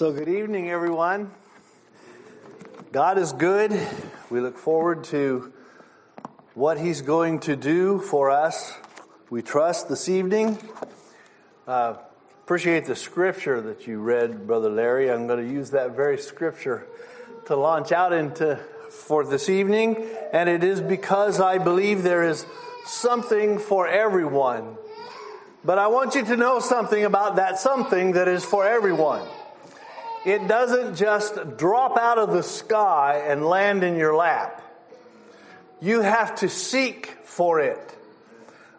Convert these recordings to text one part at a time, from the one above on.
So, good evening, everyone. God is good. We look forward to what He's going to do for us. We trust this evening. Uh, appreciate the scripture that you read, Brother Larry. I'm going to use that very scripture to launch out into for this evening, and it is because I believe there is something for everyone. But I want you to know something about that something that is for everyone. It doesn't just drop out of the sky and land in your lap. You have to seek for it.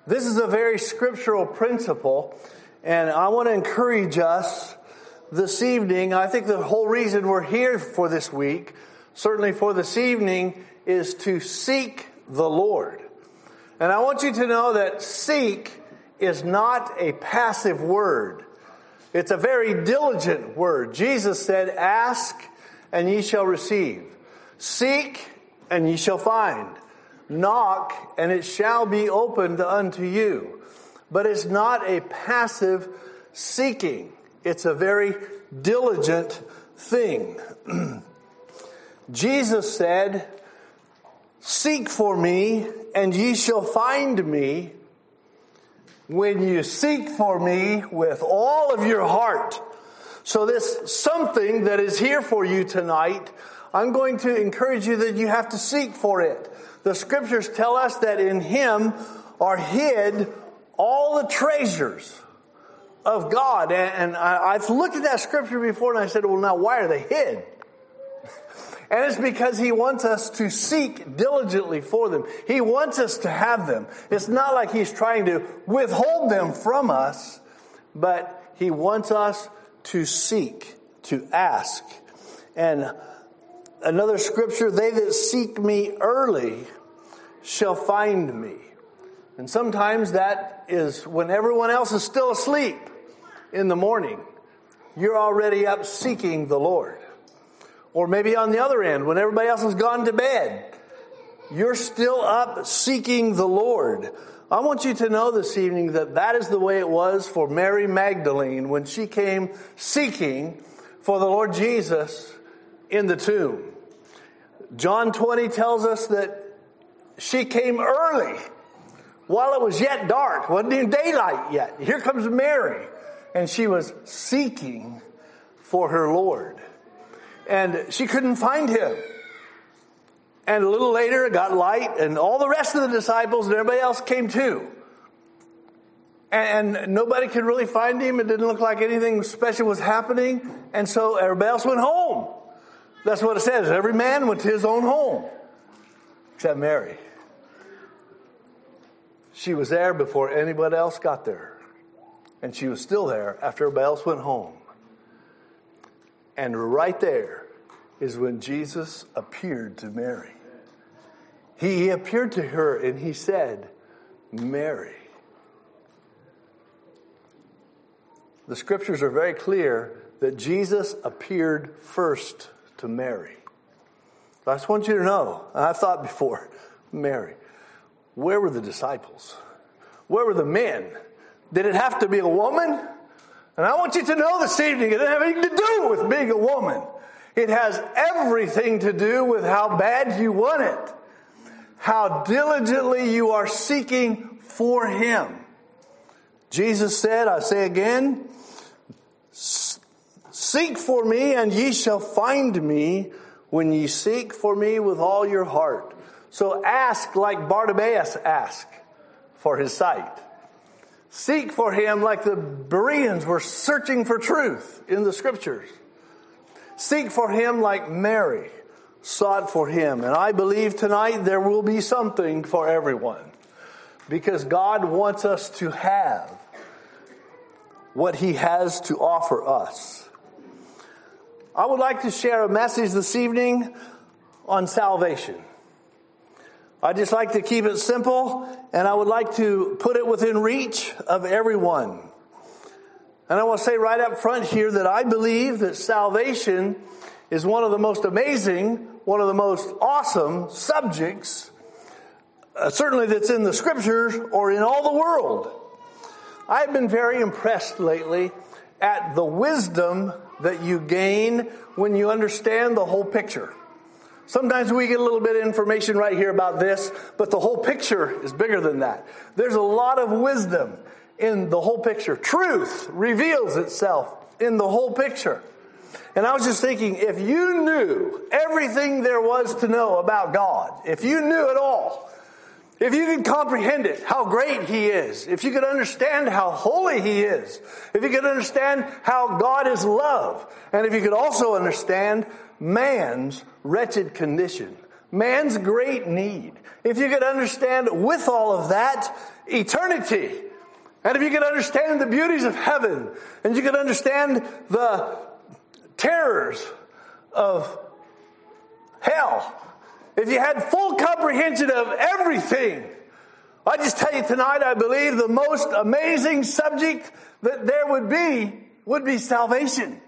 This is a very scriptural principle, and I want to encourage us this evening. I think the whole reason we're here for this week, certainly for this evening, is to seek the Lord. And I want you to know that seek is not a passive word. It's a very diligent word. Jesus said, ask and ye shall receive. Seek and ye shall find. Knock and it shall be opened unto you. But it's not a passive seeking. It's a very diligent thing. Jesus said, seek for me and ye shall find me when you seek for me with all of your heart. So this something that is here for you tonight, I'm going to encourage you that you have to seek for it. The scriptures tell us that in Him are hid all the treasures of God. And, I've looked at that scripture before and I said, well, now why are they hid? And it's because He wants us to seek diligently for them. He wants us to have them. It's not like He's trying to withhold them from us, but He wants us to seek, to ask. And another scripture, they that seek me early shall find me. And sometimes that is when everyone else is still asleep in the morning. You're already up seeking the Lord. Or maybe on the other end, when everybody else has gone to bed, you're still up seeking the Lord. I want you to know this evening that that is the way it was for Mary Magdalene when she came seeking for the Lord Jesus in the tomb. John 20 tells us that she came early while it was yet dark, wasn't even daylight yet. Here comes Mary, and she was seeking for her Lord and she couldn't find him. And a little later it got light and all the rest of the disciples and everybody else came too. And nobody could really find him. It didn't look like anything special was happening. And so everybody else went home. That's what it says. Every man went to his own home. Except Mary. She was there before anybody else got there. And she was still there after everybody else went home. And right there is when Jesus appeared to Mary. He appeared to her and he said, Mary. The scriptures are very clear that Jesus appeared first to Mary. I just want you to know, I've thought before, Mary, where were the disciples? Where were the men? Did it have to be a woman? And I want you to know this evening, it doesn't have anything to do with being a woman. It has everything to do with how bad you want it, how diligently you are seeking for Him. Jesus said, I say again, seek for me and ye shall find me when ye seek for me with all your heart. So ask like Bartimaeus asked for his sight. Seek for him like the Bereans were searching for truth in the scriptures. Seek for him like Mary sought for him. And I believe tonight there will be something for everyone because God wants us to have what he has to offer us. I would like to share a message this evening on salvation. I just like to keep it simple and I would like to put it within reach of everyone. And I want to say right up front here that I believe that salvation is one of the most amazing, one of the most awesome subjects, uh, certainly that's in the scriptures or in all the world. I've been very impressed lately at the wisdom that you gain when you understand the whole picture. Sometimes we get a little bit of information right here about this, but the whole picture is bigger than that. There's a lot of wisdom in the whole picture. Truth reveals itself in the whole picture. And I was just thinking, if you knew everything there was to know about God, if you knew it all, if you could comprehend it, how great He is, if you could understand how holy He is, if you could understand how God is love, and if you could also understand man's wretched condition, man's great need, if you could understand with all of that eternity, and if you could understand the beauties of heaven, and you could understand the terrors of hell, if you had full comprehension of everything, I just tell you tonight, I believe the most amazing subject that there would be would be salvation.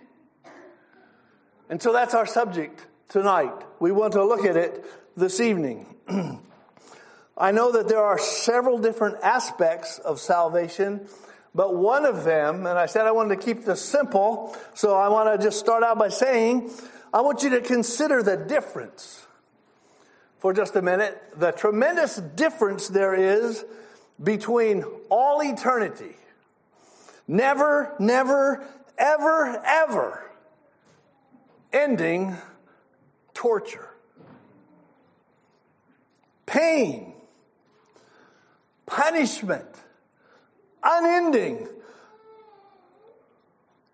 And so that's our subject tonight. We want to look at it this evening. I know that there are several different aspects of salvation, but one of them, and I said I wanted to keep this simple, so I want to just start out by saying, I want you to consider the difference. For just a minute the tremendous difference there is between all eternity, never, never, ever, ever ending torture, pain, punishment, unending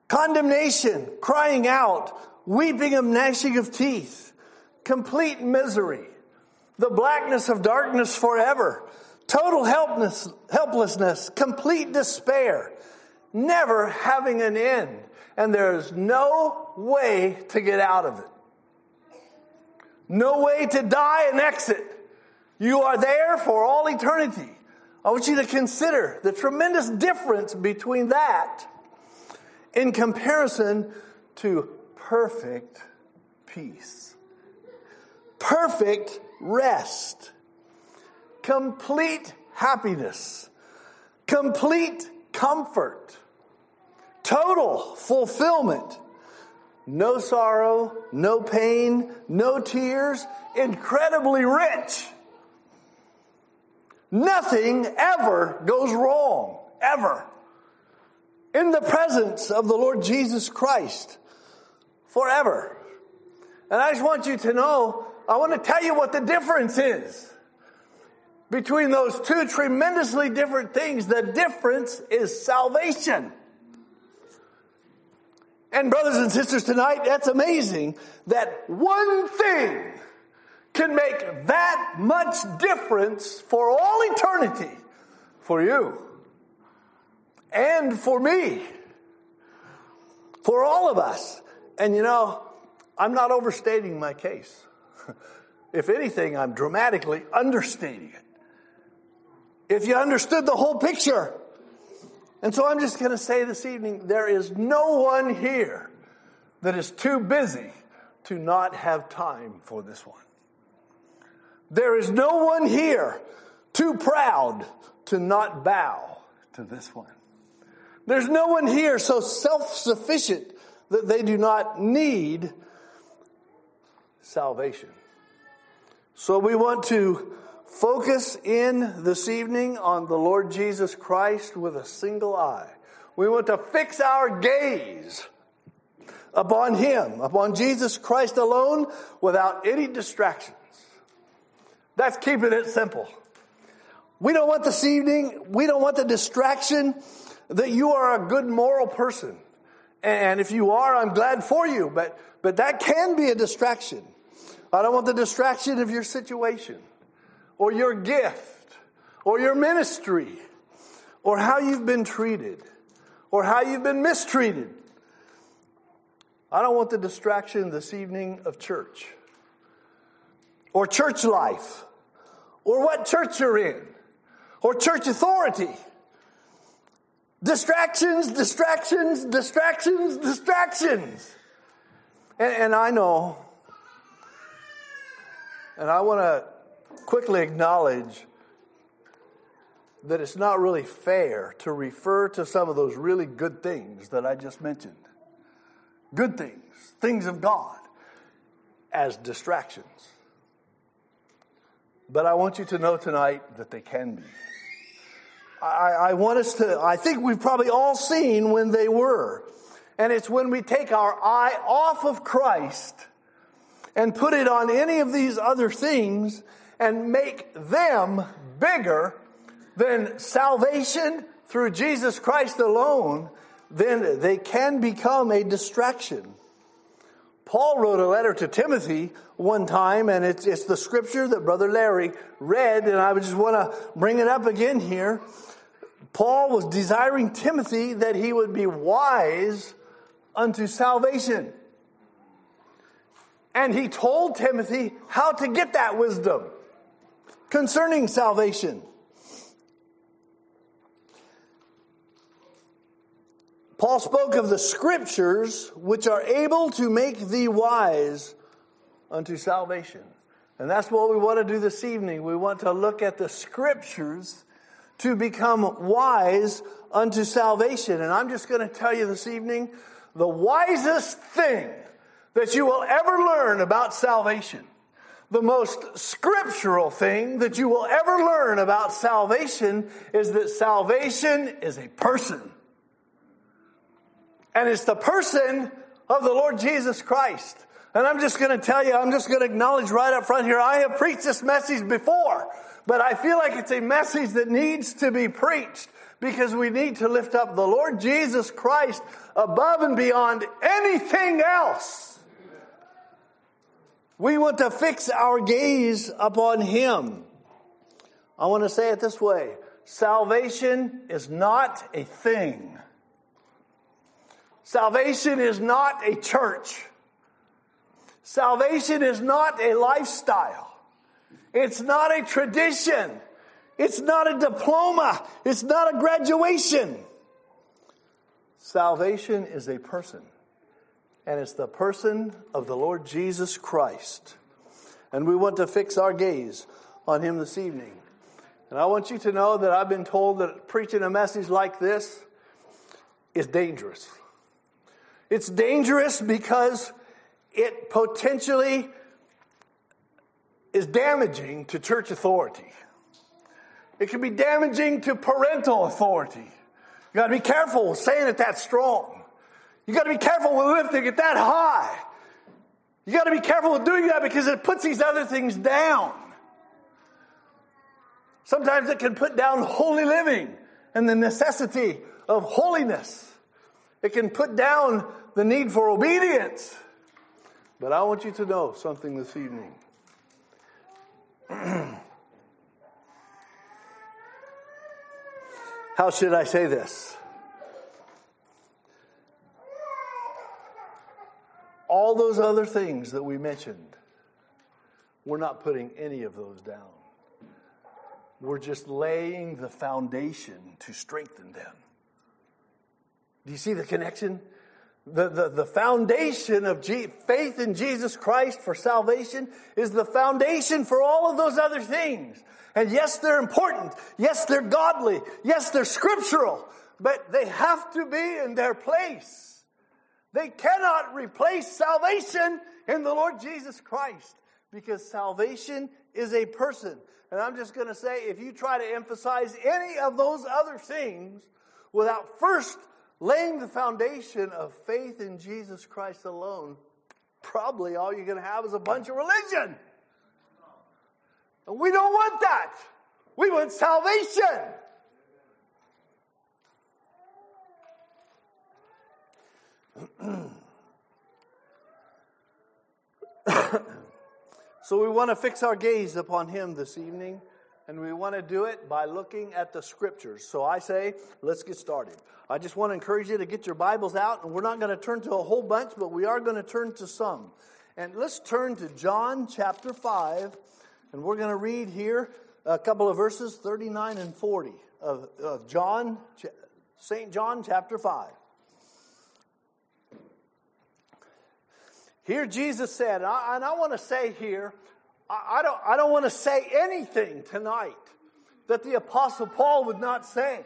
condemnation, crying out, weeping and gnashing of teeth, complete misery the blackness of darkness forever, total helplessness, helplessness, complete despair, never having an end, and there's no way to get out of it. No way to die and exit. You are there for all eternity. I want you to consider the tremendous difference between that in comparison to perfect peace. Perfect rest, complete happiness, complete comfort, total fulfillment, no sorrow, no pain, no tears, incredibly rich. Nothing ever goes wrong, ever. In the presence of the Lord Jesus Christ, forever. And I just want you to know I want to tell you what the difference is between those two tremendously different things. The difference is salvation. And brothers and sisters tonight, that's amazing that one thing can make that much difference for all eternity for you and for me, for all of us. And you know, I'm not overstating my case. If anything, I'm dramatically understating it. If you understood the whole picture. And so I'm just going to say this evening there is no one here that is too busy to not have time for this one. There is no one here too proud to not bow to this one. There's no one here so self sufficient that they do not need salvation. So we want to focus in this evening on the Lord Jesus Christ with a single eye. We want to fix our gaze upon Him, upon Jesus Christ alone, without any distractions. That's keeping it simple. We don't want this evening, we don't want the distraction that you are a good moral person. And if you are, I'm glad for you, but, but that can be a distraction. I don't want the distraction of your situation or your gift or your ministry or how you've been treated or how you've been mistreated. I don't want the distraction this evening of church or church life or what church you're in or church authority. Distractions, distractions, distractions, distractions. And, and I know and I want to quickly acknowledge that it's not really fair to refer to some of those really good things that I just mentioned. Good things, things of God, as distractions. But I want you to know tonight that they can be. I, I want us to, I think we've probably all seen when they were. And it's when we take our eye off of Christ and put it on any of these other things and make them bigger than salvation through Jesus Christ alone, then they can become a distraction. Paul wrote a letter to Timothy one time, and it's, it's the scripture that Brother Larry read, and I just want to bring it up again here. Paul was desiring Timothy that he would be wise unto salvation. And he told Timothy how to get that wisdom concerning salvation. Paul spoke of the scriptures which are able to make thee wise unto salvation. And that's what we want to do this evening. We want to look at the scriptures to become wise unto salvation. And I'm just going to tell you this evening the wisest thing that you will ever learn about salvation, the most scriptural thing that you will ever learn about salvation is that salvation is a person. And it's the person of the Lord Jesus Christ. And I'm just going to tell you, I'm just going to acknowledge right up front here, I have preached this message before, but I feel like it's a message that needs to be preached because we need to lift up the Lord Jesus Christ above and beyond anything else. We want to fix our gaze upon Him. I want to say it this way salvation is not a thing. Salvation is not a church. Salvation is not a lifestyle. It's not a tradition. It's not a diploma. It's not a graduation. Salvation is a person, and it's the person of the Lord Jesus Christ. And we want to fix our gaze on Him this evening. And I want you to know that I've been told that preaching a message like this is dangerous. It's dangerous because it potentially is damaging to church authority. It can be damaging to parental authority. You got to be careful saying it that strong. You got to be careful with lifting it that high. You got to be careful with doing that because it puts these other things down. Sometimes it can put down holy living and the necessity of holiness. It can put down the need for obedience. But I want you to know something this evening. How should I say this? All those other things that we mentioned, we're not putting any of those down. We're just laying the foundation to strengthen them. Do you see the connection? The, the, the foundation of faith in Jesus Christ for salvation is the foundation for all of those other things. And yes, they're important. Yes, they're godly. Yes, they're scriptural. But they have to be in their place. They cannot replace salvation in the Lord Jesus Christ because salvation is a person. And I'm just going to say if you try to emphasize any of those other things without first laying the foundation of faith in Jesus Christ alone, probably all you're going to have is a bunch of religion. And we don't want that. We want salvation. so we want to fix our gaze upon him this evening and we want to do it by looking at the scriptures. So I say, let's get started. I just want to encourage you to get your Bibles out, and we're not going to turn to a whole bunch, but we are going to turn to some. And let's turn to John chapter 5, and we're going to read here a couple of verses 39 and 40 of, of John, St. John chapter 5. Here Jesus said, and I, I want to say here, I don't, I don't want to say anything tonight that the Apostle Paul would not say.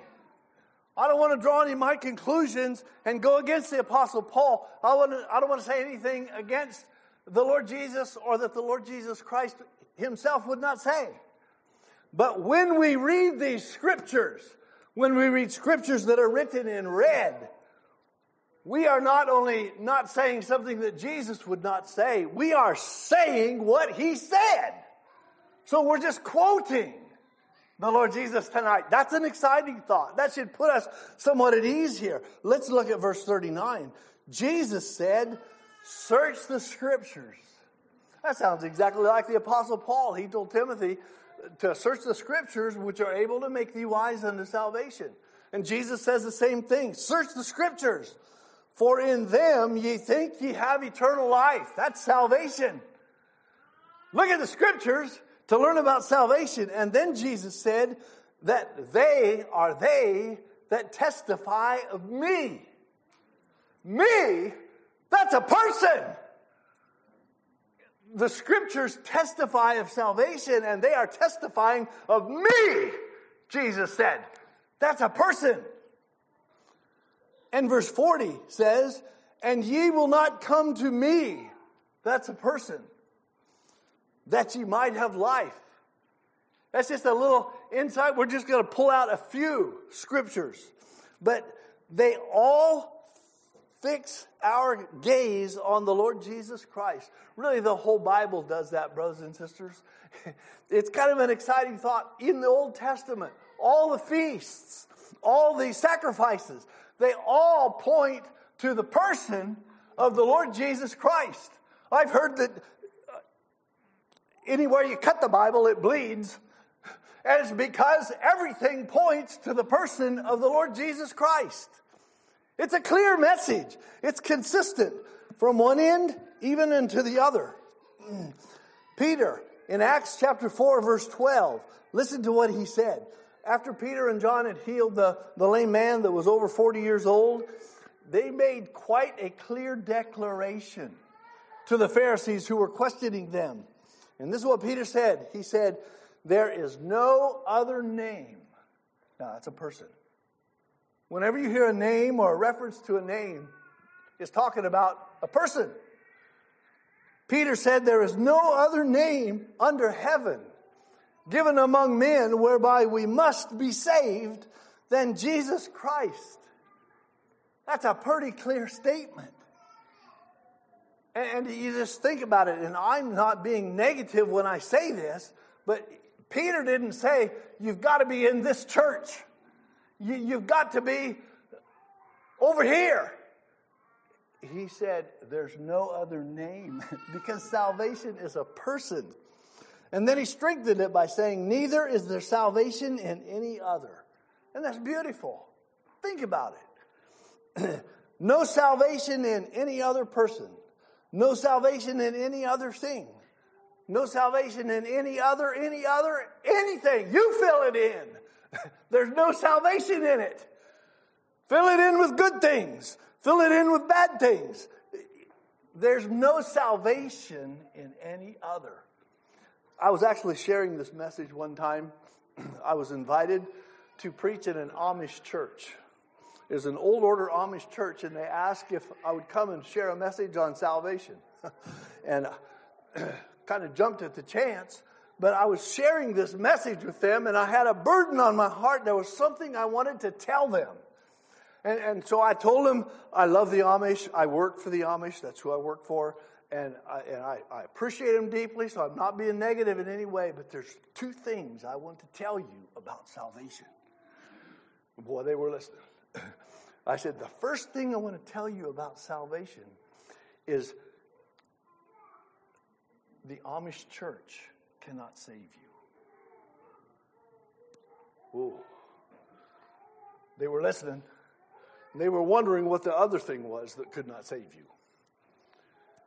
I don't want to draw any of my conclusions and go against the Apostle Paul. I, want to, I don't want to say anything against the Lord Jesus or that the Lord Jesus Christ himself would not say. But when we read these scriptures, when we read scriptures that are written in red, we are not only not saying something that Jesus would not say, we are saying what he said. So we're just quoting the Lord Jesus tonight. That's an exciting thought. That should put us somewhat at ease here. Let's look at verse 39. Jesus said, Search the scriptures. That sounds exactly like the Apostle Paul. He told Timothy to search the scriptures, which are able to make thee wise unto salvation. And Jesus says the same thing Search the scriptures, for in them ye think ye have eternal life. That's salvation. Look at the scriptures to learn about salvation. And then Jesus said that they are they that testify of me. Me? That's a person. The scriptures testify of salvation and they are testifying of me, Jesus said. That's a person. And verse 40 says, And ye will not come to me. That's a person that ye might have life. That's just a little insight. We're just going to pull out a few scriptures, but they all fix our gaze on the Lord Jesus Christ. Really, the whole Bible does that, brothers and sisters. It's kind of an exciting thought. In the Old Testament, all the feasts, all the sacrifices, they all point to the person of the Lord Jesus Christ. I've heard that uh, anywhere you cut the Bible, it bleeds. And it's because everything points to the person of the Lord Jesus Christ. It's a clear message. It's consistent from one end even into the other. Peter, in Acts chapter 4, verse 12, listen to what he said. After Peter and John had healed the, the lame man that was over 40 years old, they made quite a clear declaration to the Pharisees who were questioning them. And this is what Peter said. He said, There is no other name. Now, that's a person. Whenever you hear a name or a reference to a name, it's talking about a person. Peter said, There is no other name under heaven given among men whereby we must be saved than Jesus Christ. That's a pretty clear statement. And you just think about it, and I'm not being negative when I say this, but Peter didn't say, You've got to be in this church. You, have got to be over here. He said, There's no other name because salvation is a person. And then he strengthened it by saying, Neither is there salvation in any other. And that's beautiful. Think about it. no salvation in any other person. No salvation in any other thing. No salvation in any other, any other, anything. You fill it in. There's no salvation in it. Fill it in with good things. Fill it in with bad things. There's no salvation in any other. I was actually sharing this message one time. I was invited to preach in an Amish church is an old order Amish church, and they asked if I would come and share a message on salvation. and kind of jumped at the chance, but I was sharing this message with them, and I had a burden on my heart. There was something I wanted to tell them. And, and so I told them, I love the Amish. I work for the Amish. That's who I work for. And, I, and I, I appreciate them deeply, so I'm not being negative in any way, but there's two things I want to tell you about salvation. Boy, they were listening. I said, the first thing I want to tell you about salvation is the Amish church cannot save you. Ooh. They were listening. They were wondering what the other thing was that could not save you.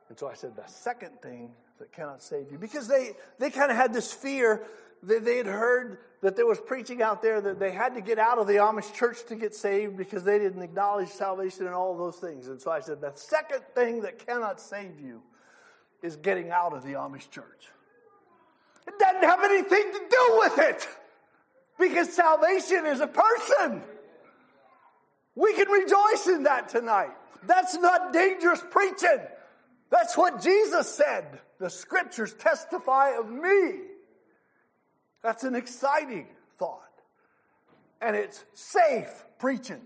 And so I said, the second thing that cannot save you, because they, they kind of had this fear that they had heard that there was preaching out there that they had to get out of the Amish church to get saved because they didn't acknowledge salvation and all those things. And so I said, the second thing that cannot save you is getting out of the Amish church. It doesn't have anything to do with it. Because salvation is a person. We can rejoice in that tonight. That's not dangerous preaching. That's what Jesus said. The scriptures testify of me. That's an exciting thought. And it's safe preaching.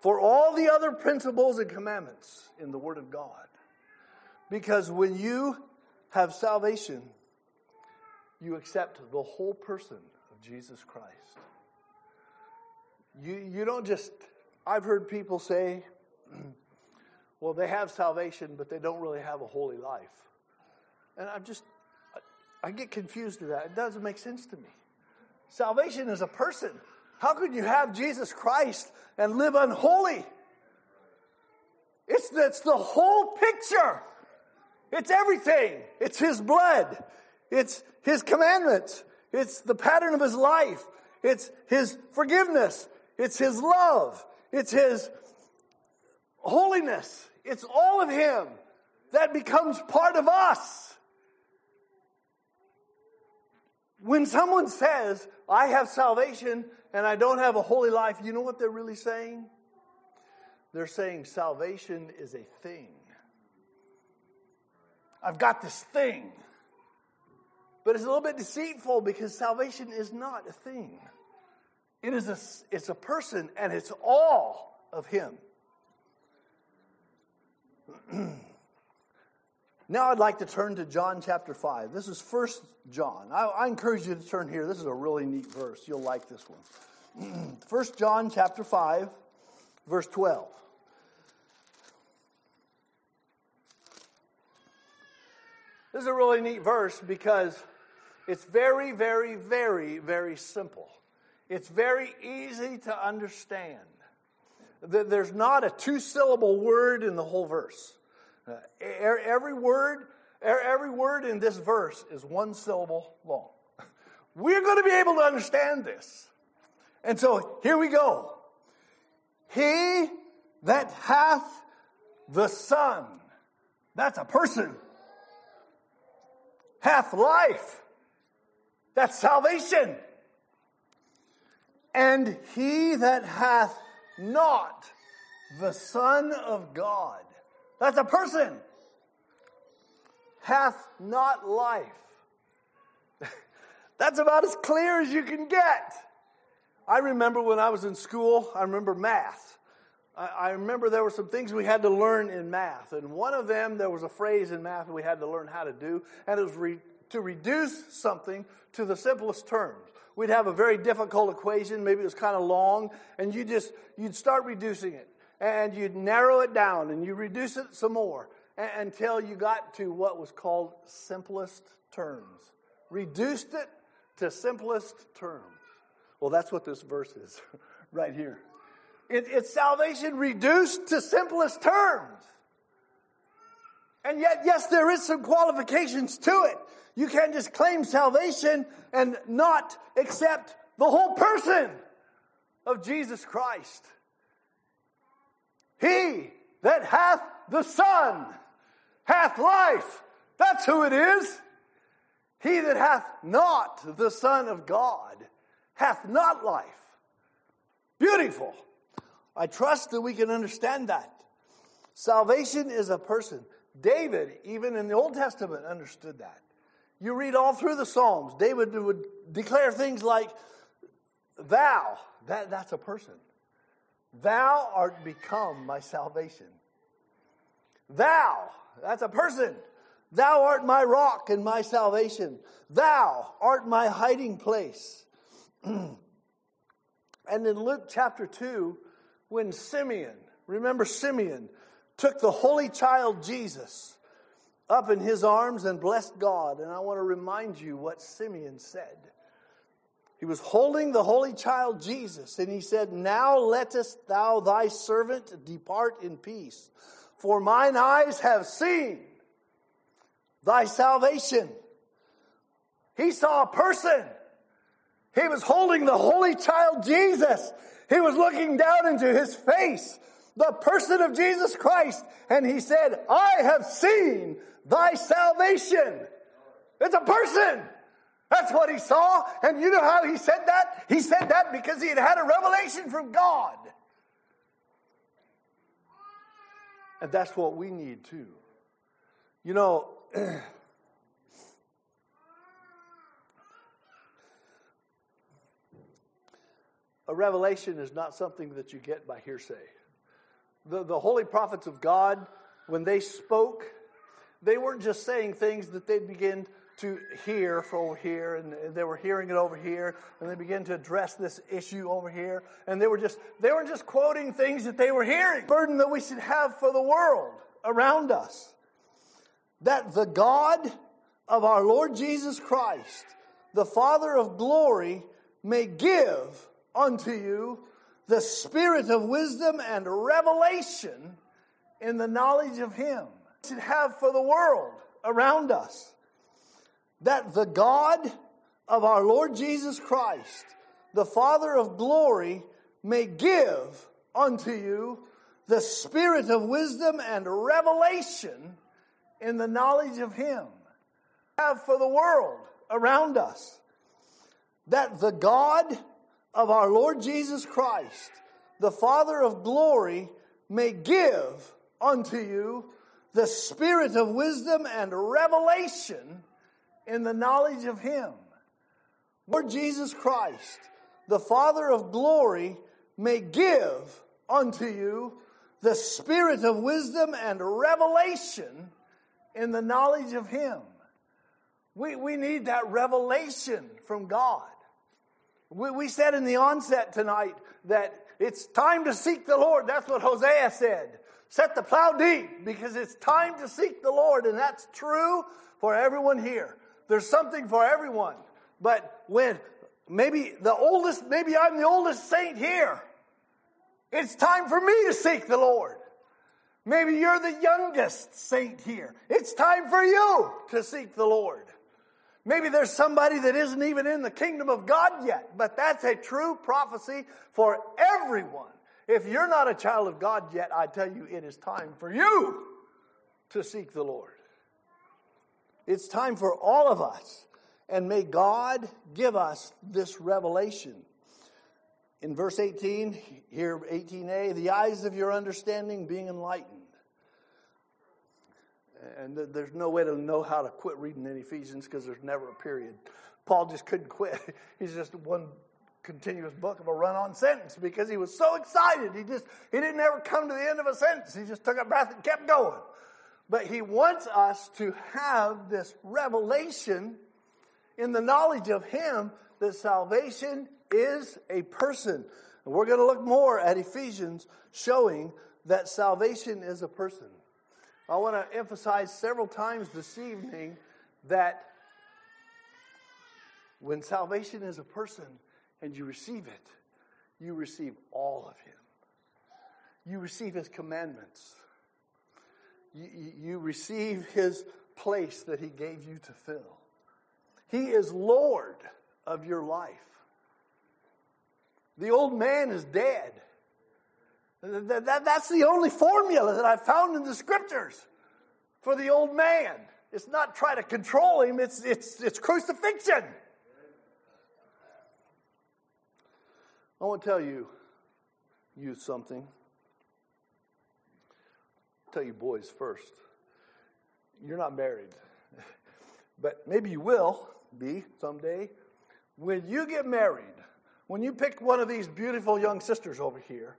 For all the other principles and commandments in the Word of God. Because when you have salvation, you accept the whole person of Jesus Christ. You, you don't just, I've heard people say, well, they have salvation, but they don't really have a holy life. And I'm just, I, get confused with that. It doesn't make sense to me. Salvation is a person. How could you have Jesus Christ and live unholy? It's, it's the whole picture. It's everything. It's His blood. It's His commandments. It's the pattern of His life. It's His forgiveness. It's His love. It's His holiness. It's all of Him that becomes part of us. When someone says, I have salvation and I don't have a holy life, you know what they're really saying? They're saying salvation is a thing. I've got this thing. But it's a little bit deceitful because salvation is not a thing. It is a, it's a person and it's all of Him. now I'd like to turn to John chapter 5. This is First John. I, I encourage you to turn here. This is a really neat verse. You'll like this one. First John chapter 5, verse 12. This is a really neat verse because it's very, very, very, very simple. It's very easy to understand. There's not a two syllable word in the whole verse. Uh, every word, every word in this verse is one syllable long. We're going to be able to understand this. And so here we go. He that hath the Son, that's a person hath life. That's salvation. And he that hath not the Son of God, that's a person, hath not life. that's about as clear as you can get. I remember when I was in school, I remember math. I remember there were some things we had to learn in math, and one of them, there was a phrase in math we had to learn how to do, and it was re- to reduce something to the simplest terms. We'd have a very difficult equation, maybe it was kind of long, and you just you'd start reducing it, and you'd narrow it down, and you reduce it some more until you got to what was called simplest terms. Reduced it to simplest terms. Well, that's what this verse is right here. It, it's salvation reduced to simplest terms. And yet, yes, there is some qualifications to it. You can't just claim salvation and not accept the whole person of Jesus Christ. He that hath the Son hath life. That's who it is. He that hath not the Son of God hath not life. Beautiful. I trust that we can understand that. Salvation is a person. David, even in the Old Testament, understood that. You read all through the Psalms, David would declare things like, Thou, that, that's a person. Thou art become my salvation. Thou, that's a person. Thou art my rock and my salvation. Thou art my hiding place. and in Luke chapter 2, when Simeon, remember Simeon, took the holy child Jesus up in his arms and blessed God. And I want to remind you what Simeon said. He was holding the holy child Jesus, and he said, Now lettest thou thy servant depart in peace, for mine eyes have seen thy salvation. He saw a person. He was holding the holy child Jesus. He was looking down into his face, the person of Jesus Christ, and he said, I have seen thy salvation. It's a person. That's what he saw. And you know how he said that? He said that because he had had a revelation from God. And that's what we need too. You know, a revelation is not something that you get by hearsay. The, the holy prophets of God, when they spoke, they weren't just saying things that they'd begin to hear from over here, and they were hearing it over here, and they began to address this issue over here, and they were just they weren't just quoting things that they were hearing. Burden that we should have for the world around us. That the God of our Lord Jesus Christ, the Father of glory, may give unto you the spirit of wisdom and revelation in the knowledge of Him. Should have for the world around us that the God of our Lord Jesus Christ, the Father of glory, may give unto you the spirit of wisdom and revelation in the knowledge of Him. Have for the world around us that the God of our Lord Jesus Christ, the Father of glory, may give unto you the spirit of wisdom and revelation in the knowledge of Him. Lord Jesus Christ, the Father of glory, may give unto you the spirit of wisdom and revelation in the knowledge of Him. We, we need that revelation from God. We, we said in the onset tonight that it's time to seek the Lord. That's what Hosea said. Set the plow deep because it's time to seek the Lord, and that's true for everyone here. There's something for everyone. But when maybe the oldest, maybe I'm the oldest saint here, it's time for me to seek the Lord. Maybe you're the youngest saint here. It's time for you to seek the Lord. Maybe there's somebody that isn't even in the kingdom of God yet, but that's a true prophecy for everyone. If you're not a child of God yet, I tell you, it is time for you to seek the Lord. It's time for all of us. And may God give us this revelation. In verse 18, here 18a, the eyes of your understanding being enlightened. And there's no way to know how to quit reading in Ephesians because there's never a period. Paul just couldn't quit. He's just one continuous book of a run-on sentence because he was so excited. He just he didn't ever come to the end of a sentence. He just took a breath and kept going. But he wants us to have this revelation in the knowledge of him that salvation is a person. And we're going to look more at Ephesians showing that salvation is a person. I want to emphasize several times this evening that when salvation is a person and you receive it, you receive all of him. You receive his commandments you, you receive his place that he gave you to fill. He is Lord of your life. The old man is dead. That's the only formula that I found in the scriptures for the old man. It's not try to control him, it's, it's, it's crucifixion. I want to tell you, you something tell you boys first. You're not married, but maybe you will be someday. When you get married, when you pick one of these beautiful young sisters over here,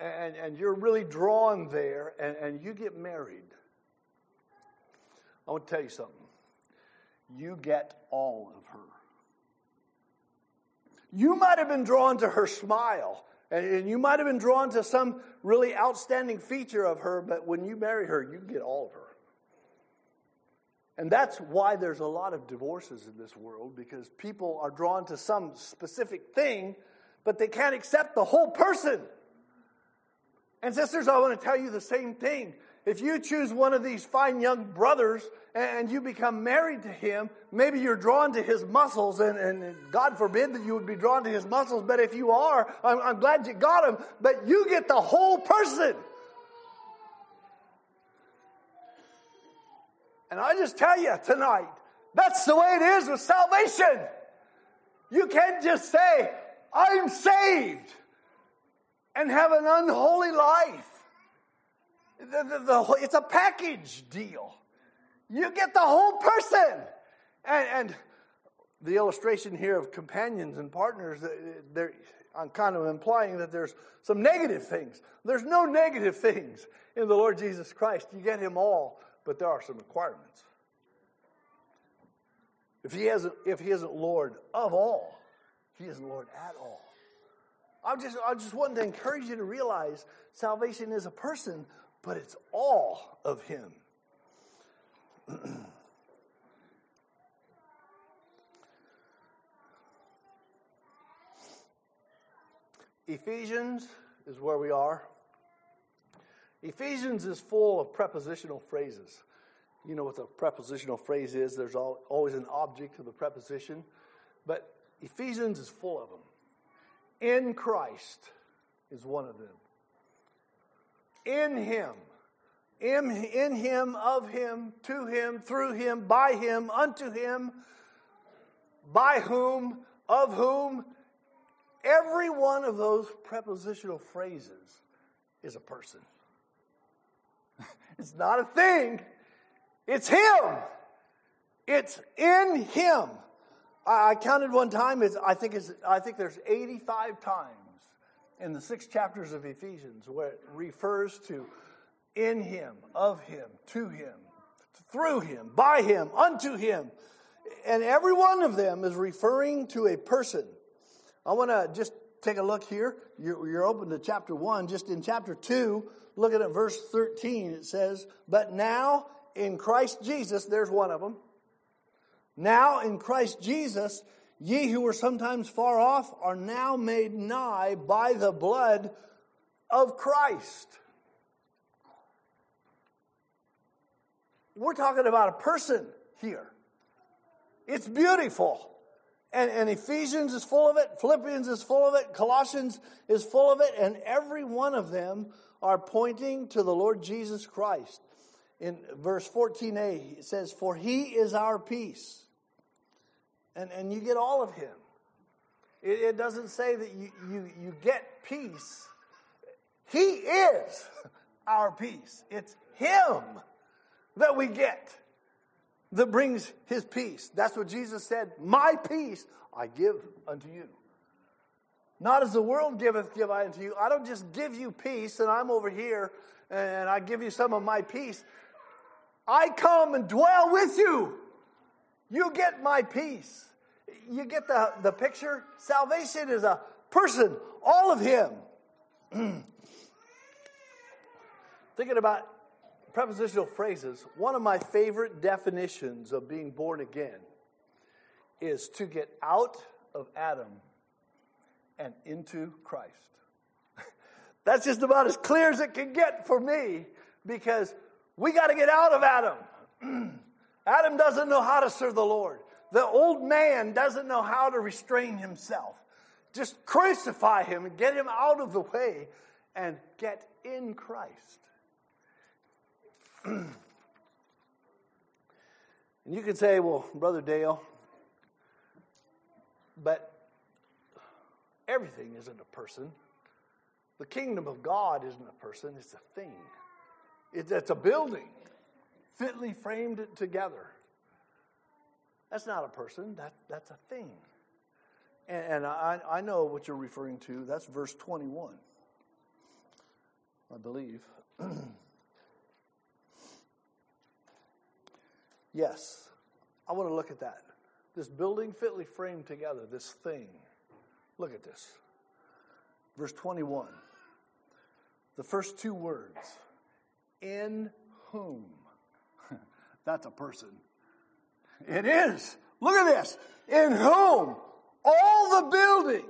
and, and you're really drawn there, and, and you get married, I want to tell you something. You get all of her. You might have been drawn to her smile and, you might have been drawn to some really outstanding feature of her, but when you marry her, you get all of her. And that's why there's a lot of divorces in this world, because people are drawn to some specific thing, but they can't accept the whole person. And sisters, I want to tell you the same thing. If you choose one of these fine young brothers and you become married to him, maybe you're drawn to his muscles, and, and God forbid that you would be drawn to his muscles, but if you are, I'm, I'm glad you got him, but you get the whole person. And I just tell you tonight That's the way it is with salvation. You can't just say, I'm saved and have an unholy life. The, the, the, it's a package deal. You get the whole person. And, and the illustration here of companions and partners, uh, I'm kind of implying that there's some negative things. There's no negative things in the Lord Jesus Christ. You get him all, but there are some requirements. If he isn't, if he isn't Lord of all, he isn't Lord at all. I just, I just wanted to encourage you to realize salvation is a person, but it's all of him. Ephesians is where we are. Ephesians is full of prepositional phrases. You know what the prepositional phrase is. There's always an object of the preposition. But Ephesians is full of them. In Christ is one of them. In Him. In, in Him, of Him, to Him, through Him, by Him, unto Him, by whom, of whom. Every one of those prepositional phrases is a person. It's not a thing. It's Him. It's in Him. I, I counted one time. It's, I think it's, I think there's 85 times in the six chapters of Ephesians where it refers to in Him, of Him, to Him, through Him, by Him, unto Him. And every one of them is referring to a person. I want to just take a look here. You're, you're open to chapter 1. Just in chapter 2, looking at verse 13, it says, But now in Christ Jesus, there's one of them. Now in Christ Jesus, ye who were sometimes far off are now made nigh by the blood of Christ. We're talking about a person here. It's beautiful. And, and, Ephesians is full of it, Philippians is full of it, Colossians is full of it, and every one of them are pointing to the Lord Jesus Christ. In verse 14a, it says, For he is our peace. And, and you get all of him. It, it doesn't say that you, you, you get peace. He is our peace. It's him that we get that brings his peace. That's what Jesus said, My peace I give unto you. Not as the world giveth, give I unto you. I don't just give you peace and I'm over here and I give you some of my peace. I come and dwell with you. You get my peace. You get the, the picture? Salvation is a person, all of Him. Thinking about prepositional phrases, one of my favorite definitions of being born again is to get out of Adam and into Christ. That's just about as clear as it can get for me because we got to get out of Adam. Adam doesn't know how to serve the Lord. The old man doesn't know how to restrain himself. Just crucify him and get him out of the way and get in Christ. and you can say, well, Brother Dale, but everything isn't a person. The kingdom of God isn't a person, it's a thing. It's a building, fitly framed together. That's not a person, that, that's a thing. And, and I, I know what you're referring to. That's verse 21, I believe. yes, I want to look at that. This building fitly framed together, this thing. Look at this. Verse 21. The first two words in whom. That's a person. It is. Look at this. In whom all the building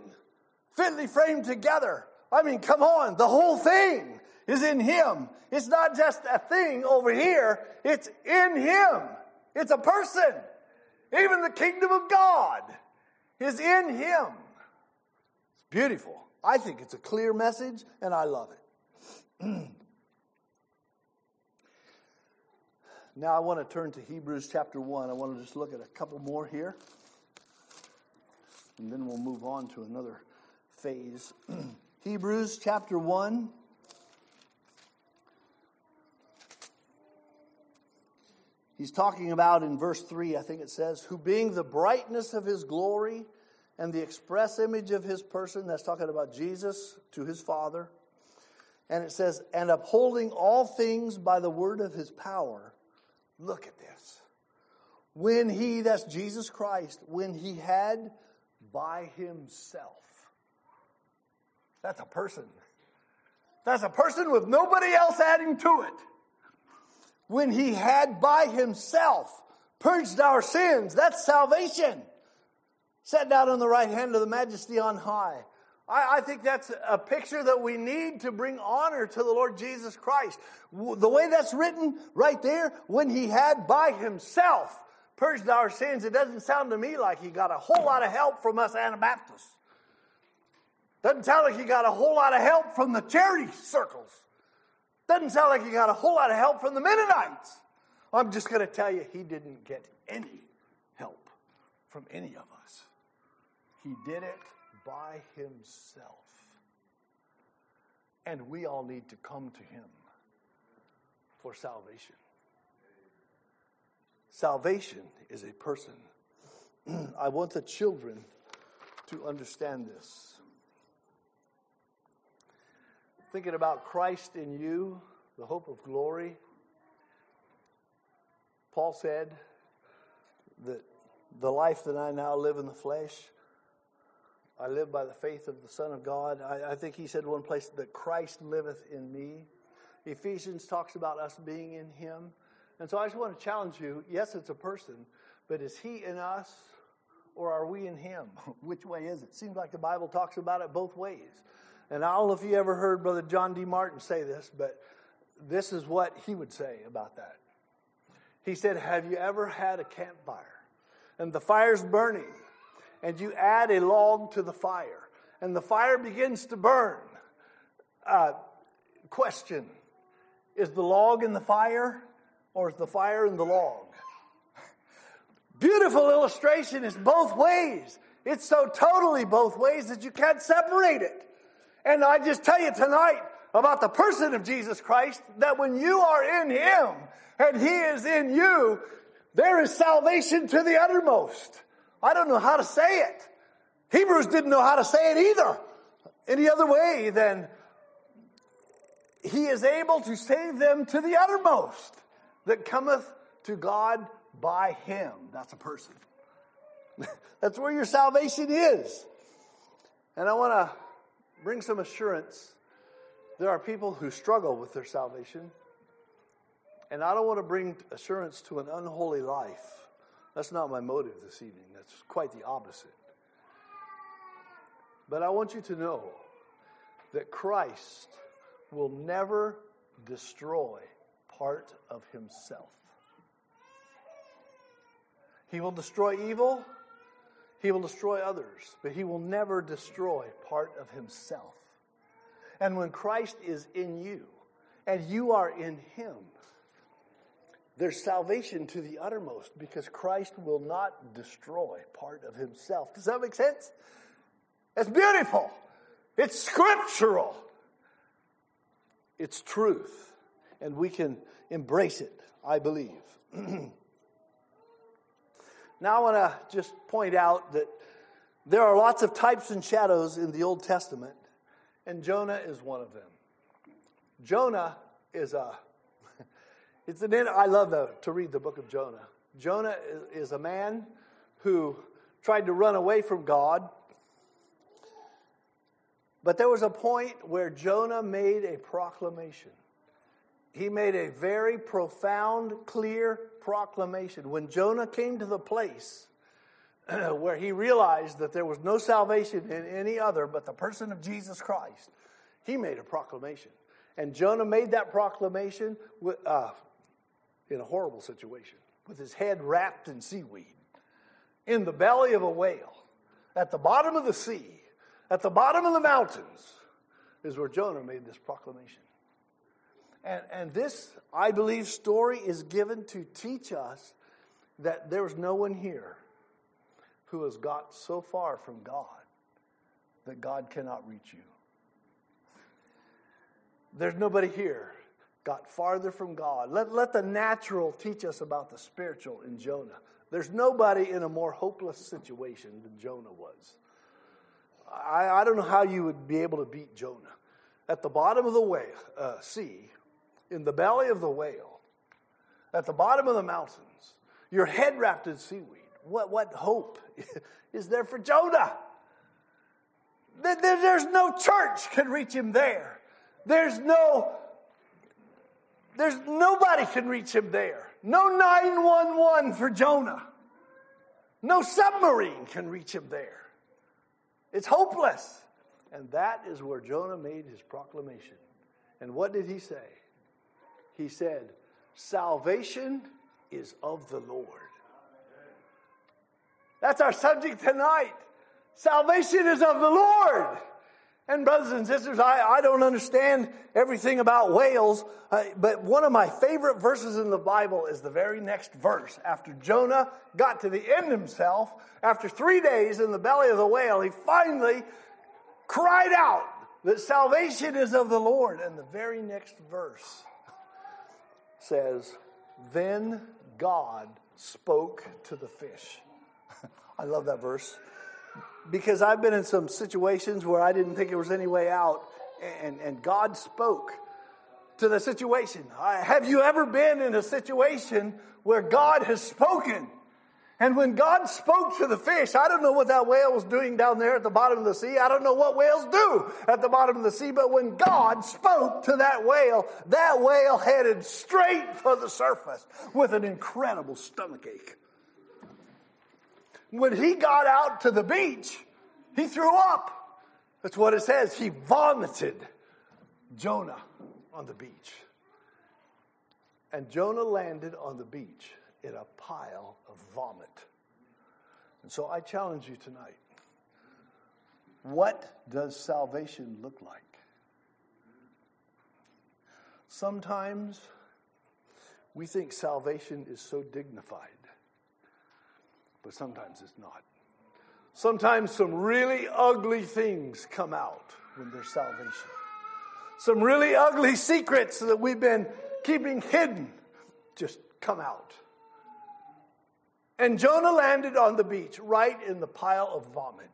fitly framed together. I mean, come on, the whole thing is in Him. It's not just a thing over here, it's in Him. It's a person. Even the kingdom of God is in Him. It's beautiful. I think it's a clear message, and I love it. Now I want to turn to Hebrews chapter 1. I want to just look at a couple more here. And then we'll move on to another phase. Hebrews chapter 1. He's talking about in verse 3, I think it says, who being the brightness of his glory and the express image of his person, that's talking about Jesus to his Father. And it says, and upholding all things by the word of his power. Look at this. When he, that's Jesus Christ, when he had by himself. That's a person. That's a person with nobody else adding to it when he had by himself purged our sins. That's salvation. Sat down on the right hand of the majesty on high. I, I, think that's a picture that we need to bring honor to the Lord Jesus Christ. The way that's written right there, when he had by himself purged our sins, it doesn't sound to me like he got a whole lot of help from us Anabaptists. Doesn't sound like he got a whole lot of help from the charity circles. Doesn't sound like he got a whole lot of help from the Mennonites. I'm just going to tell you, he didn't get any help from any of us. He did it by himself. And we all need to come to him for salvation. Salvation is a person. I want the children to understand this thinking about Christ in you, the hope of glory. Paul said that the life that I now live in the flesh, I live by the faith of the Son of God. I, I think he said one place that Christ liveth in me. Ephesians talks about us being in him. And so I just want to challenge you yes, it's a person, but is he in us or are we in him? Which way is it? Seems like the Bible talks about it both ways. And I don't know if you ever heard Brother John D. Martin say this, but this is what he would say about that. He said, Have you ever had a campfire and the fire's burning and you add a log to the fire and the fire begins to burn? Uh, question Is the log in the fire or is the fire in the log? Beautiful illustration is both ways. It's so totally both ways that you can't separate it. And I just tell you tonight about the person of Jesus Christ that when you are in Him and He is in you, there is salvation to the uttermost. I don't know how to say it. Hebrews didn't know how to say it either. Any other way than He is able to save them to the uttermost that cometh to God by Him. That's a person. That's where your salvation is. And I want to bring some assurance. There are people who struggle with their salvation. And I don't want to bring assurance to an unholy life. That's not my motive this evening. That's quite the opposite. But I want you to know that Christ will never destroy part of himself. He will destroy evil, he will destroy others, but he will never destroy part of himself. And when Christ is in you and you are in him, there's salvation to the uttermost because Christ will not destroy part of himself. Does that make sense? It's beautiful. It's scriptural. It's truth. And we can embrace it, I believe. Now, I want to just point out that there are lots of types and shadows in the Old Testament, and Jonah is one of them. Jonah is a, it's an, I love to read the book of Jonah. Jonah is, is a man who tried to run away from God, but there was a point where Jonah made a proclamation he made a very profound, clear proclamation. When Jonah came to the place where he realized that there was no salvation in any other but the person of Jesus Christ, he made a proclamation. And Jonah made that proclamation with, uh, in a horrible situation, with his head wrapped in seaweed, in the belly of a whale, at the bottom of the sea, at the bottom of the mountains, is where Jonah made this proclamation. And, and this, I believe, story is given to teach us that there's no one here who has got so far from God that God cannot reach you. There's nobody here got farther from God. Let, let the natural teach us about the spiritual in Jonah. There's nobody in a more hopeless situation than Jonah was. I, I don't know how you would be able to beat Jonah. At the bottom of the way, uh, sea, in the belly of the whale, at the bottom of the mountains, your head wrapped in seaweed. What, what hope is there for Jonah? There's no church can reach him there. There's no, there's nobody can reach him there. No 911 for Jonah. No submarine can reach him there. It's hopeless. And that is where Jonah made his proclamation. And what did he say? He said, Salvation is of the Lord. That's our subject tonight. Salvation is of the Lord. And brothers and sisters, I, I don't understand everything about whales, uh, but one of my favorite verses in the Bible is the very next verse. After Jonah got to the end himself, after three days in the belly of the whale, he finally cried out that salvation is of the Lord. And the very next verse says, Then God spoke to the fish. I love that verse because I've been in some situations where I didn't think there was any way out, and, and God spoke to the situation. I, have you ever been in a situation where God has spoken? And when God spoke to the fish, I don't know what that whale was doing down there at the bottom of the sea. I don't know what whales do at the bottom of the sea, but when God spoke to that whale, that whale headed straight for the surface with an incredible stomach ache when he got out to the beach, he threw up. That's what it says. He vomited Jonah on the beach. And Jonah landed on the beach in a pile of vomit. And so I challenge you tonight what does salvation look like? Sometimes we think salvation is so dignified but sometimes it's not. Sometimes some really ugly things come out when there's salvation. Some really ugly secrets that we've been keeping hidden just come out. And Jonah landed on the beach right in the pile of vomit.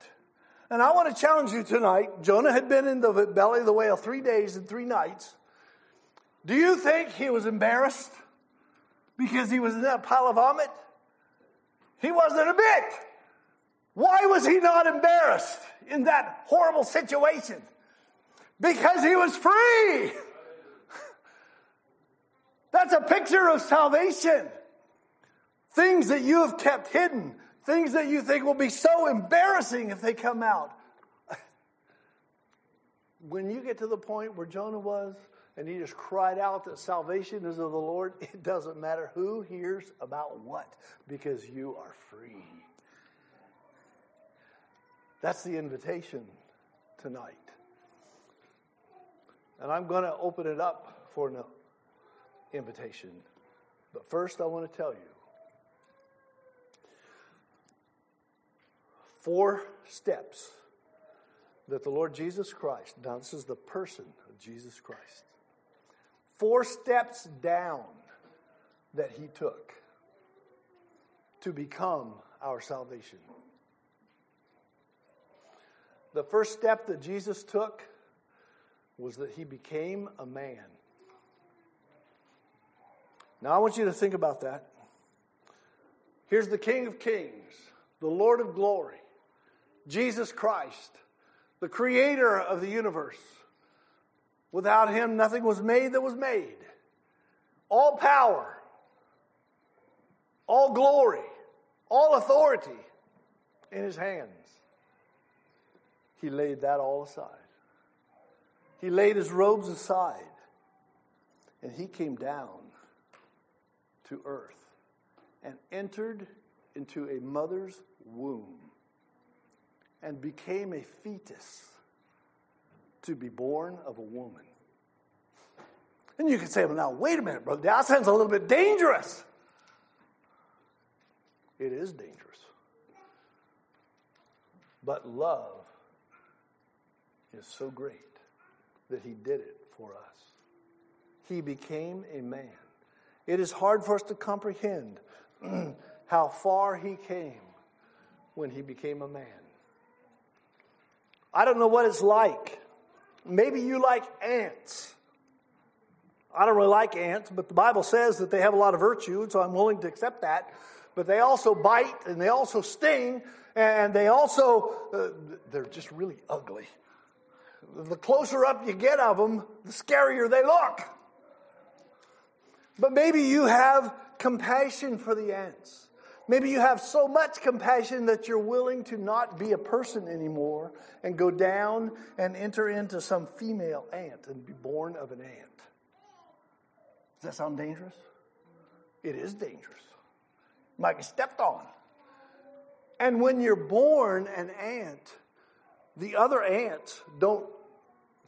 And I want to challenge you tonight. Jonah had been in the belly of the whale three days and three nights. Do you think he was embarrassed because he was in that pile of vomit? He wasn't a bit. Why was he not embarrassed in that horrible situation? Because he was free. That's a picture of salvation. Things that you have kept hidden, things that you think will be so embarrassing if they come out. When you get to the point where Jonah was, and he just cried out that salvation is of the Lord, it doesn't matter who hears about what, because you are free. That's the invitation tonight. And I'm going to open it up for an invitation. But first, I want to tell you four steps that the Lord Jesus Christ, now this is the person of Jesus Christ, four steps down that he took to become our salvation. The first step that Jesus took was that he became a man. Now, I want you to think about that. Here's the King of Kings, the Lord of glory, Jesus Christ, the creator of the universe Without him, nothing was made that was made. All power, all glory, all authority in his hands. He laid that all aside. He laid his robes aside and he came down to earth and entered into a mother's womb and became a fetus to be born of a woman. And you can say, well, now, wait a minute, brother. That sounds a little bit dangerous. It is dangerous. But love is so great that he did it for us. He became a man. It is hard for us to comprehend how far he came when he became a man. I don't know what it's like. Maybe you like ants. I don't really like ants, but the Bible says that they have a lot of virtue, so I'm willing to accept that. But they also bite and they also sting and they also, uh, they're just really ugly. The closer up you get of them, the scarier they look. But maybe you have compassion for the ants. Maybe you have so much compassion that you're willing to not be a person anymore and go down and enter into some female ant and be born of an ant. Does that sound dangerous? It is dangerous. Might be stepped on. And when you're born an ant, the other ants don't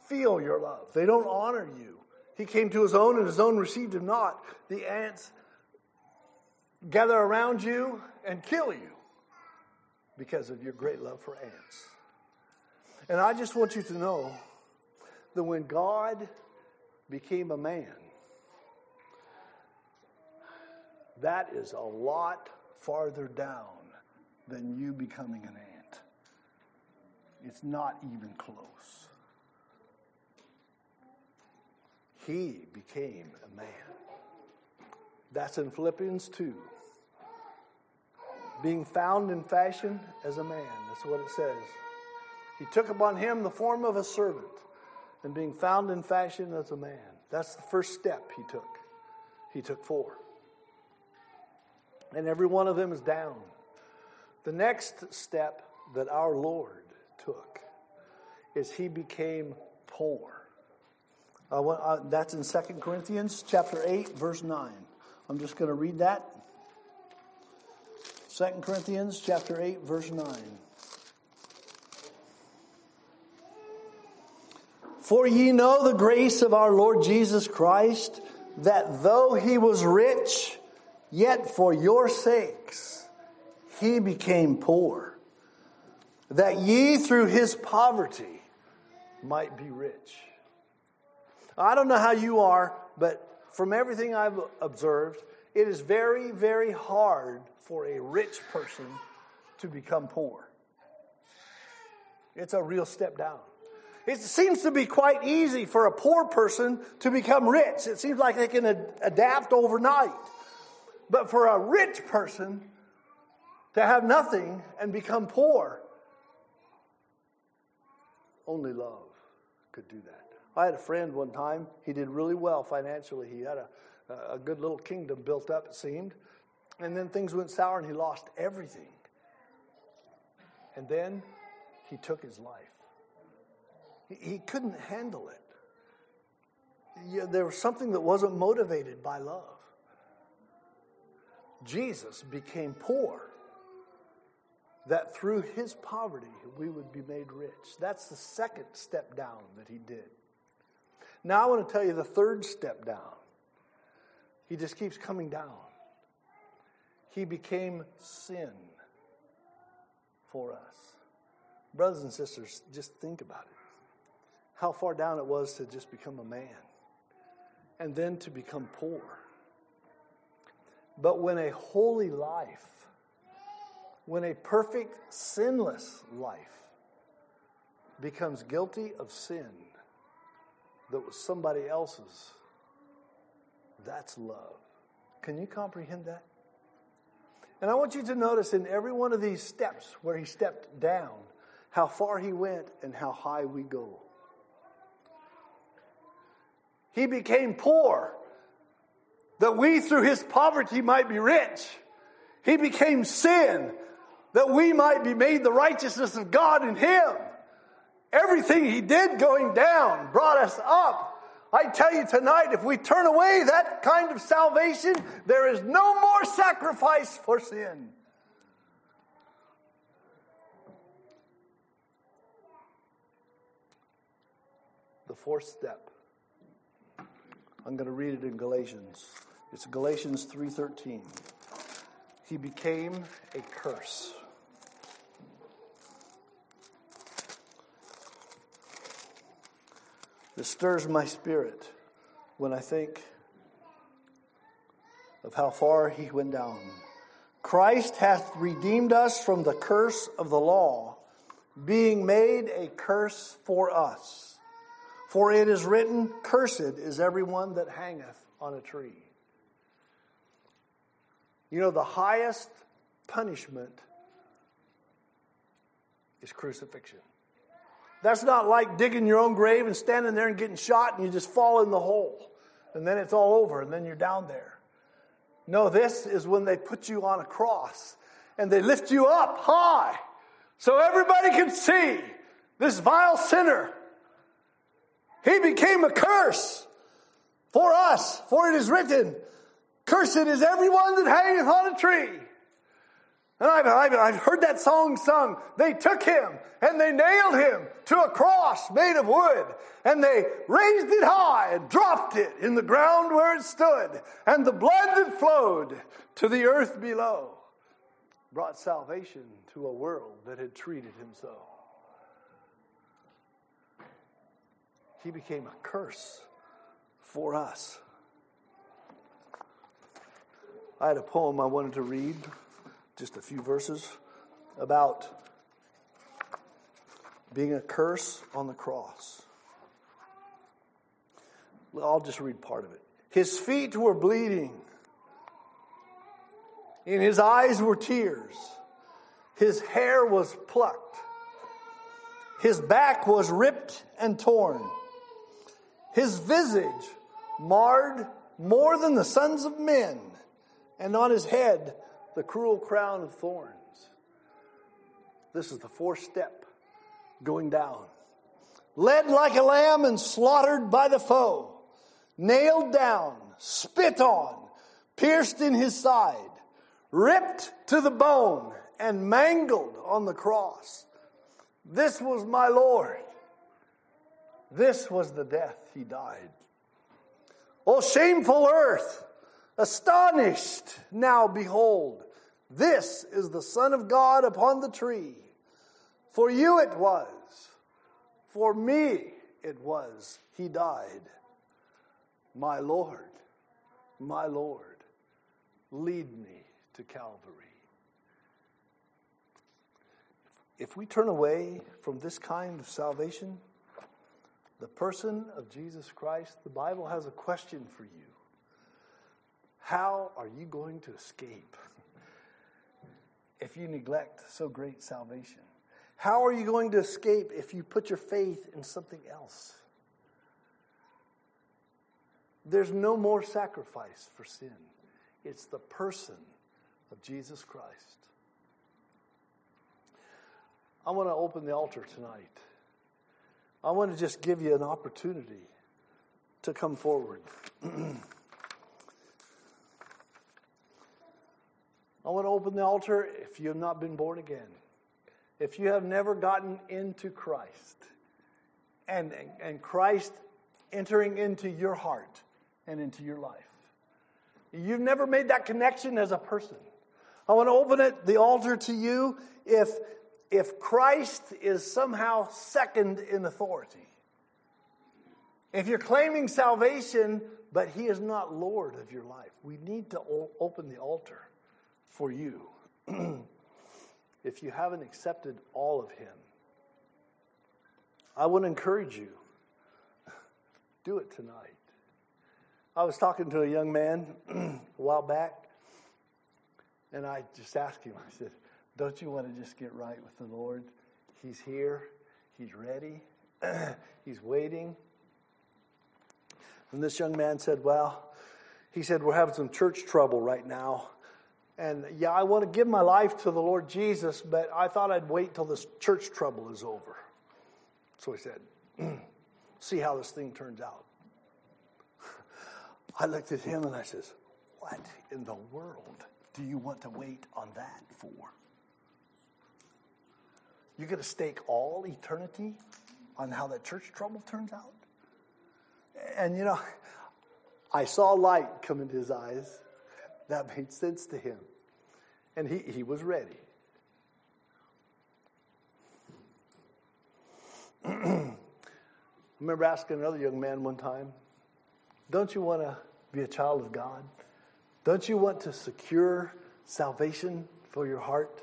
feel your love. They don't honor you. He came to his own, and his own received him not. The ants gather around you and kill you because of your great love for ants. And I just want you to know that when God became a man, that is a lot farther down than you becoming an ant. It's not even close. He became a man. That's in Philippians 2. Being found in fashion as a man. That's what it says. He took upon him the form of a servant, and being found in fashion as a man. That's the first step he took. He took four. And every one of them is down. The next step that our Lord took is he became poor. Uh, uh, that's in 2 Corinthians chapter 8, verse 9. I'm just going to read that. 2 Corinthians chapter 8, verse 9. For ye know the grace of our Lord Jesus Christ, that though he was rich, yet for your sakes he became poor, that ye through his poverty might be rich. I don't know how you are, but from everything I've observed, it is very, very hard for a rich person to become poor. It's a real step down. It seems to be quite easy for a poor person to become rich. It seems like they can ad- adapt overnight. But for a rich person to have nothing and become poor, only love could do that. I had a friend one time, he did really well financially. He had a, a good little kingdom built up, it seemed. And then things went sour and he lost everything. And then he took his life. He, he couldn't handle it. Yeah, there was something that wasn't motivated by love. Jesus became poor that through his poverty we would be made rich. That's the second step down that he did. Now I want to tell you the third step down. He just keeps coming down. He became sin for us. Brothers and sisters, just think about it. How far down it was to just become a man and then to become poor. But when a holy life, when a perfect, sinless life becomes guilty of sin, that was somebody else's, that's love. Can you comprehend that? And I want you to notice in every one of these steps where he stepped down, how far he went and how high we go. He became poor that we through his poverty might be rich. He became sin that we might be made the righteousness of God in him. Everything he did going down brought us up. I tell you tonight, if we turn away that kind of salvation, there is no more sacrifice for sin. The fourth step I'm going to read it in Galatians. It's Galatians 3:13. He became a curse. This stirs my spirit when I think of how far he went down. Christ hath redeemed us from the curse of the law, being made a curse for us. For it is written, Cursed is everyone that hangeth on a tree. You know, the highest punishment is crucifixion. That's not like digging your own grave and standing there and getting shot and you just fall in the hole. And then it's all over and then you're down there. No, this is when they put you on a cross and they lift you up high so everybody can see this vile sinner. He became a curse for us, for it is written, Cursed is everyone that hangeth on a tree. And I've, I've, I've, heard that song sung. They took him and they nailed him to a cross made of wood. And they raised it high and dropped it in the ground where it stood. And the blood that flowed to the earth below brought salvation to a world that had treated him so. He became a curse for us. I had a poem I wanted to read just a few verses about being a curse on the cross. I'll just read part of it. His feet were bleeding. In his eyes were tears. His hair was plucked. His back was ripped and torn. His visage marred more than the sons of men, and on his head the cruel crown of thorns. This is the fourth step going down. Led like a lamb and slaughtered by the foe, nailed down, spit on, pierced in his side, ripped to the bone, and mangled on the cross. This was my Lord. This was the death he died. O shameful earth, astonished, now behold, this is the Son of God upon the tree. For you it was, for me it was, he died. My Lord, my Lord, lead me to Calvary. If we turn away from this kind of salvation, the person of Jesus Christ, the Bible has a question for you. How are you going to escape if you neglect so great salvation? How are you going to escape if you put your faith in something else? There's no more sacrifice for sin. It's the person of Jesus Christ. I want to open the altar tonight. I want to just give you an opportunity to come forward. I want to open the altar if you have not been born again. If you have never gotten into Christ and, and Christ entering into your heart and into your life. You've never made that connection as a person. I want to open it, the altar to you if, if Christ is somehow second in authority. If you're claiming salvation, but he is not Lord of your life, we need to open the altar for you if you haven't accepted all of Him. I would encourage you, do it tonight. I was talking to a young man a while back, and I just asked him, I said, Don't you want to just get right with the Lord? He's here, He's ready, He's waiting. And this young man said, Well, he said, We're having some church trouble right now. And yeah, I want to give my life to the Lord Jesus, but I thought I'd wait till this church trouble is over. So he said, see how this thing turns out. I looked at him and I says, what in the world do you want to wait on that for? You're going to stake all eternity on how that church trouble turns out? And you know, I saw light come into his eyes. That made sense to him. And he, he was ready. I remember asking another young man one time, Don't you want to be a child of God? Don't you want to secure salvation for your heart?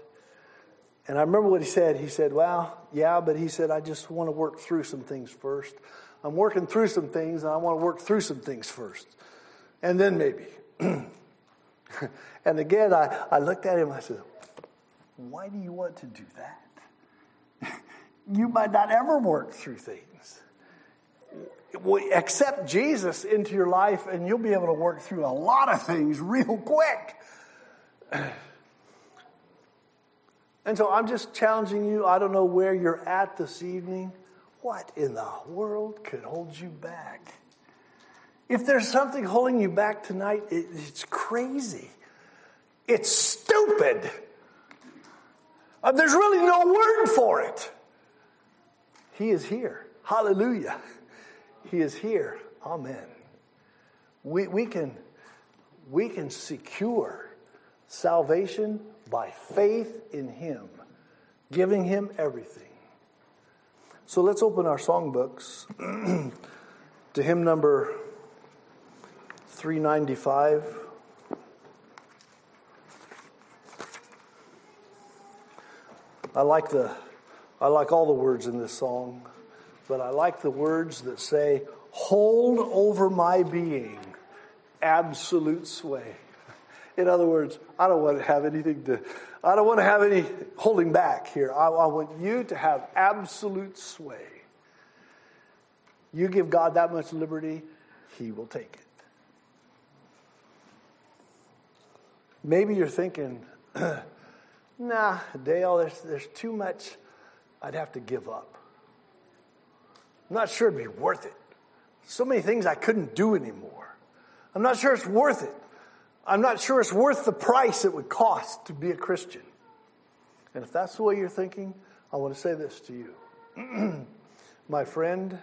And I remember what he said. He said, Well, yeah, but he said, I just want to work through some things first. I'm working through some things, and I want to work through some things first. And then maybe. and again, I, I looked at him I said, Why do you want to do that? you might not ever work through things. Accept Jesus into your life, and you'll be able to work through a lot of things real quick. And so I'm just challenging you. I don't know where you're at this evening. What in the world could hold you back? If there's something holding you back tonight, it, it's crazy. It's stupid. Uh, there's really no word for it. He is here. Hallelujah. He is here. Amen. We, we, can, we can secure salvation by faith in Him, giving Him everything. So let's open our songbooks to hymn number 395. I like the I like all the words in this song, but I like the words that say, "Hold over my being absolute sway." In other words, I don't want to have anything to, I don't want to have any holding back here. I, I want you to have absolute sway. You give God that much liberty, He will take it. Maybe you're thinking, nah, Dale, there's, there's too much I'd have to give up. I'm not sure it'd be worth it. So many things I couldn't do anymore. I'm not sure it's worth it. I'm not sure it's worth the price it would cost to be a Christian. And if that's the way you're thinking, I want to say this to you. My friend,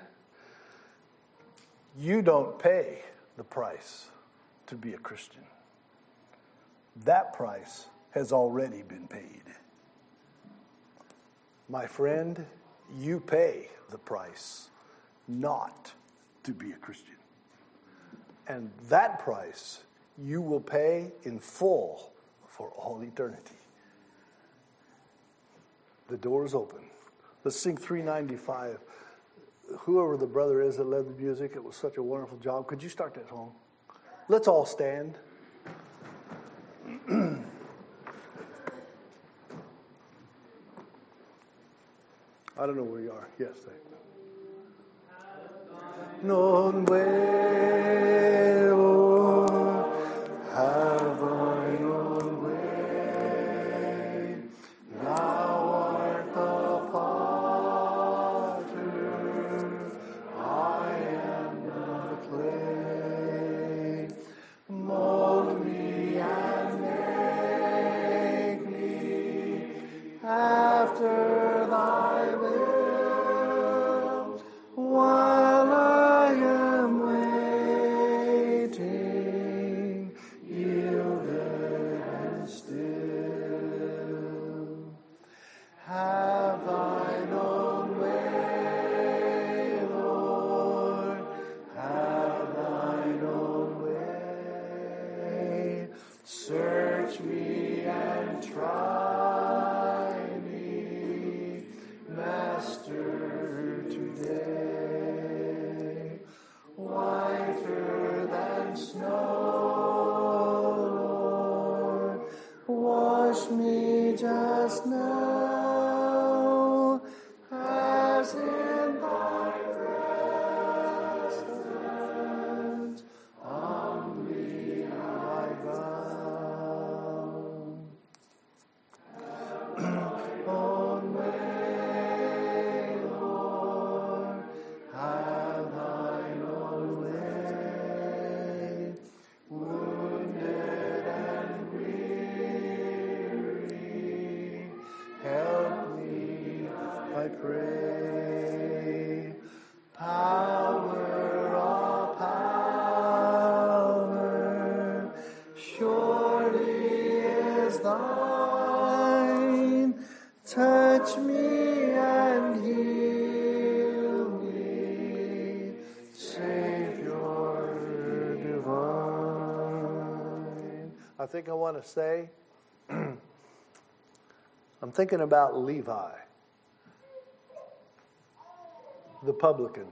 you don't pay the price to be a Christian. That price has already been paid. My friend, you pay the price not to be a Christian. And that price you will pay in full for all eternity. The door is open. Let's sing 395. Whoever the brother is that led the music, it was such a wonderful job. Could you start that song? Let's all stand. I don't know where you are. Yes, thank you. Think I want to say, I'm thinking about Levi, the publican.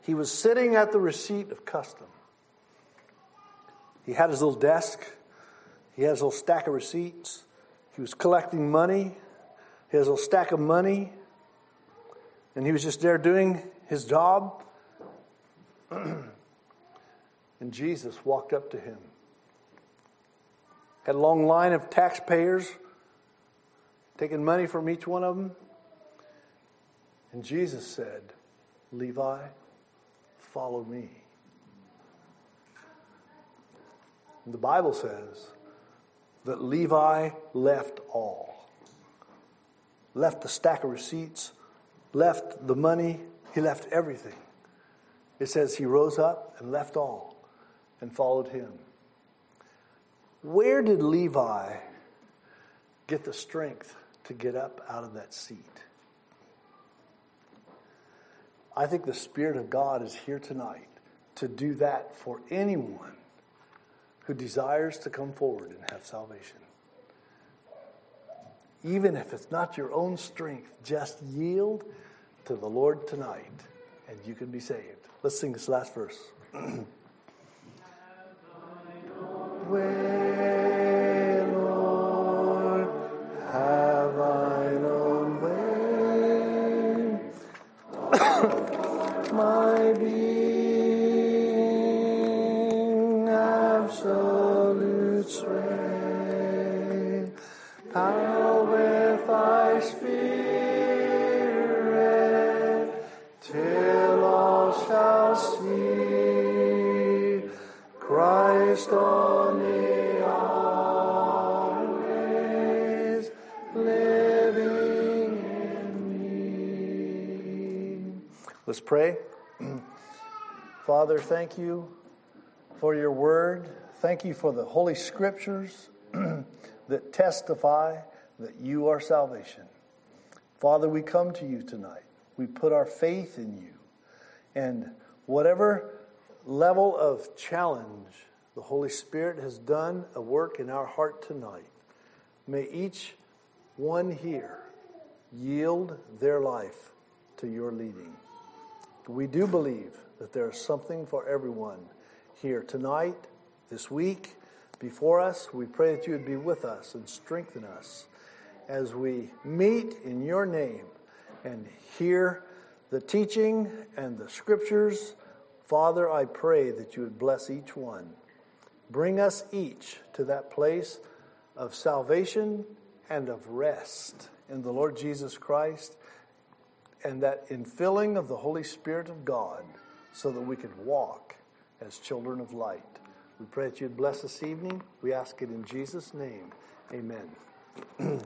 He was sitting at the receipt of custom. He had his little desk, he has a little stack of receipts. He was collecting money, he has a little stack of money, and he was just there doing his job. And Jesus walked up to him. Had a long line of taxpayers taking money from each one of them. And Jesus said, Levi, follow me. The Bible says that Levi left all. Left the stack of receipts, left the money, he left everything. It says he rose up and left all and followed him. Where did Levi get the strength to get up out of that seat? I think the Spirit of God is here tonight to do that for anyone who desires to come forward and have salvation. Even if it's not your own strength, just yield to the Lord tonight and you can be saved. Let's sing this last verse. way, pray. Father, thank you for your word. Thank you for the Holy Scriptures that testify that you are salvation. Father, we come to you tonight. We put our faith in you. And whatever level of challenge the Holy Spirit has done a work in our heart tonight, may each one here yield their life to your leading. We do believe that there is something for everyone here tonight, this week, before us. We pray that you would be with us and strengthen us as we meet in your name and hear the teaching and the scriptures. Father, I pray that you would bless each one. Bring us each to that place of salvation and of rest in the Lord Jesus Christ and that infilling of the Holy Spirit of God so that we could walk as children of light. We pray that you'd bless this evening. We ask it in Jesus' name. Amen.